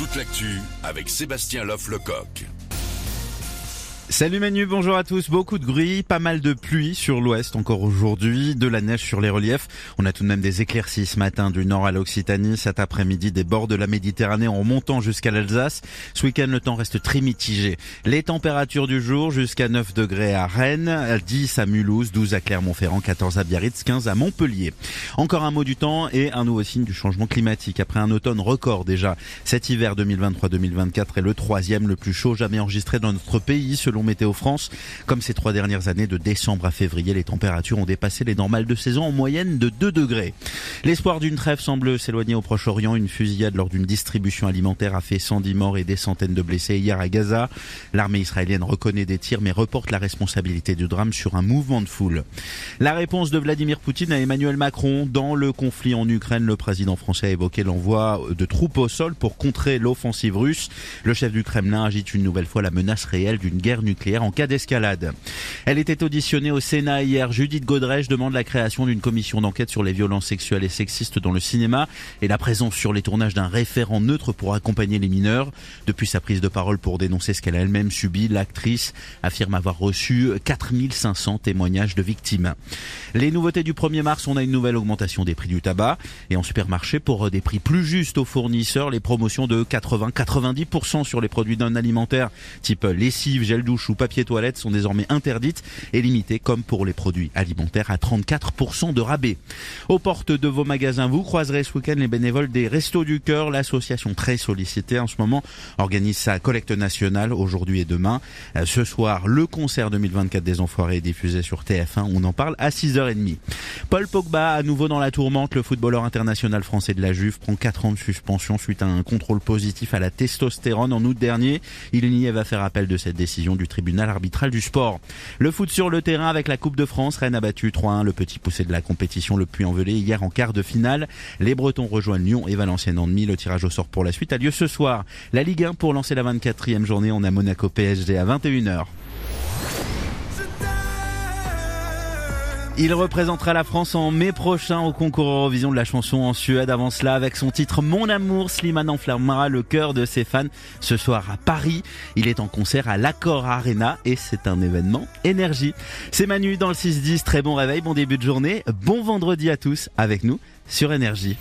toute l'actu avec Sébastien Loff-Lecoq. Salut Manu, bonjour à tous. Beaucoup de bruit, pas mal de pluie sur l'ouest encore aujourd'hui, de la neige sur les reliefs. On a tout de même des éclaircies ce matin du nord à l'Occitanie, cet après-midi des bords de la Méditerranée en montant jusqu'à l'Alsace. Ce week-end, le temps reste très mitigé. Les températures du jour jusqu'à 9 degrés à Rennes, 10 à Mulhouse, 12 à Clermont-Ferrand, 14 à Biarritz, 15 à Montpellier. Encore un mot du temps et un nouveau signe du changement climatique. Après un automne record déjà, cet hiver 2023-2024 est le troisième le plus chaud jamais enregistré dans notre pays selon Météo France. Comme ces trois dernières années, de décembre à février, les températures ont dépassé les normales de saison en moyenne de 2 degrés. L'espoir d'une trêve semble s'éloigner au Proche-Orient. Une fusillade lors d'une distribution alimentaire a fait 110 morts et des centaines de blessés hier à Gaza. L'armée israélienne reconnaît des tirs mais reporte la responsabilité du drame sur un mouvement de foule. La réponse de Vladimir Poutine à Emmanuel Macron dans le conflit en Ukraine, le président français a évoqué l'envoi de troupes au sol pour contrer l'offensive russe. Le chef du Kremlin agite une nouvelle fois la menace réelle d'une guerre nucléaire en cas d'escalade. Elle était auditionnée au Sénat hier. Judith Godrèche demande la création d'une commission d'enquête sur les violences sexuelles et sexistes dans le cinéma et la présence sur les tournages d'un référent neutre pour accompagner les mineurs. Depuis sa prise de parole pour dénoncer ce qu'elle a elle-même subi, l'actrice affirme avoir reçu 4500 témoignages de victimes. Les nouveautés du 1er mars, on a une nouvelle augmentation des prix du tabac et en supermarché pour des prix plus justes aux fournisseurs, les promotions de 80-90% sur les produits non alimentaires type lessive, gel douche ou papier toilette sont désormais interdites et limitées comme pour les produits alimentaires à 34% de rabais. Aux portes de vos magasins, vous croiserez ce week-end les bénévoles des Restos du Cœur, l'association très sollicitée en ce moment, organise sa collecte nationale aujourd'hui et demain. Euh, ce soir, le concert 2024 des Enfoirés est diffusé sur TF1. On en parle à 6h30. Paul Pogba, à nouveau dans la tourmente, le footballeur international français de la Juve prend 4 ans de suspension suite à un contrôle positif à la testostérone en août dernier. Il n'y va faire appel de cette décision du tribunal arbitral du sport. Le foot sur le terrain avec la Coupe de France. Rennes a battu 3-1 le petit poussé de la compétition, le puy envelé hier en quart de finale. Les Bretons rejoignent Lyon et Valenciennes en demi. Le tirage au sort pour la suite a lieu ce soir. La Ligue 1 pour lancer la 24e journée. On a Monaco PSG à 21h. Il représentera la France en mai prochain au concours Eurovision de la chanson en Suède. Avant cela, avec son titre Mon amour, Slimane enflammera le cœur de ses fans ce soir à Paris. Il est en concert à l'Accor Arena et c'est un événement énergie. C'est Manu dans le 6-10. Très bon réveil, bon début de journée. Bon vendredi à tous avec nous sur Énergie.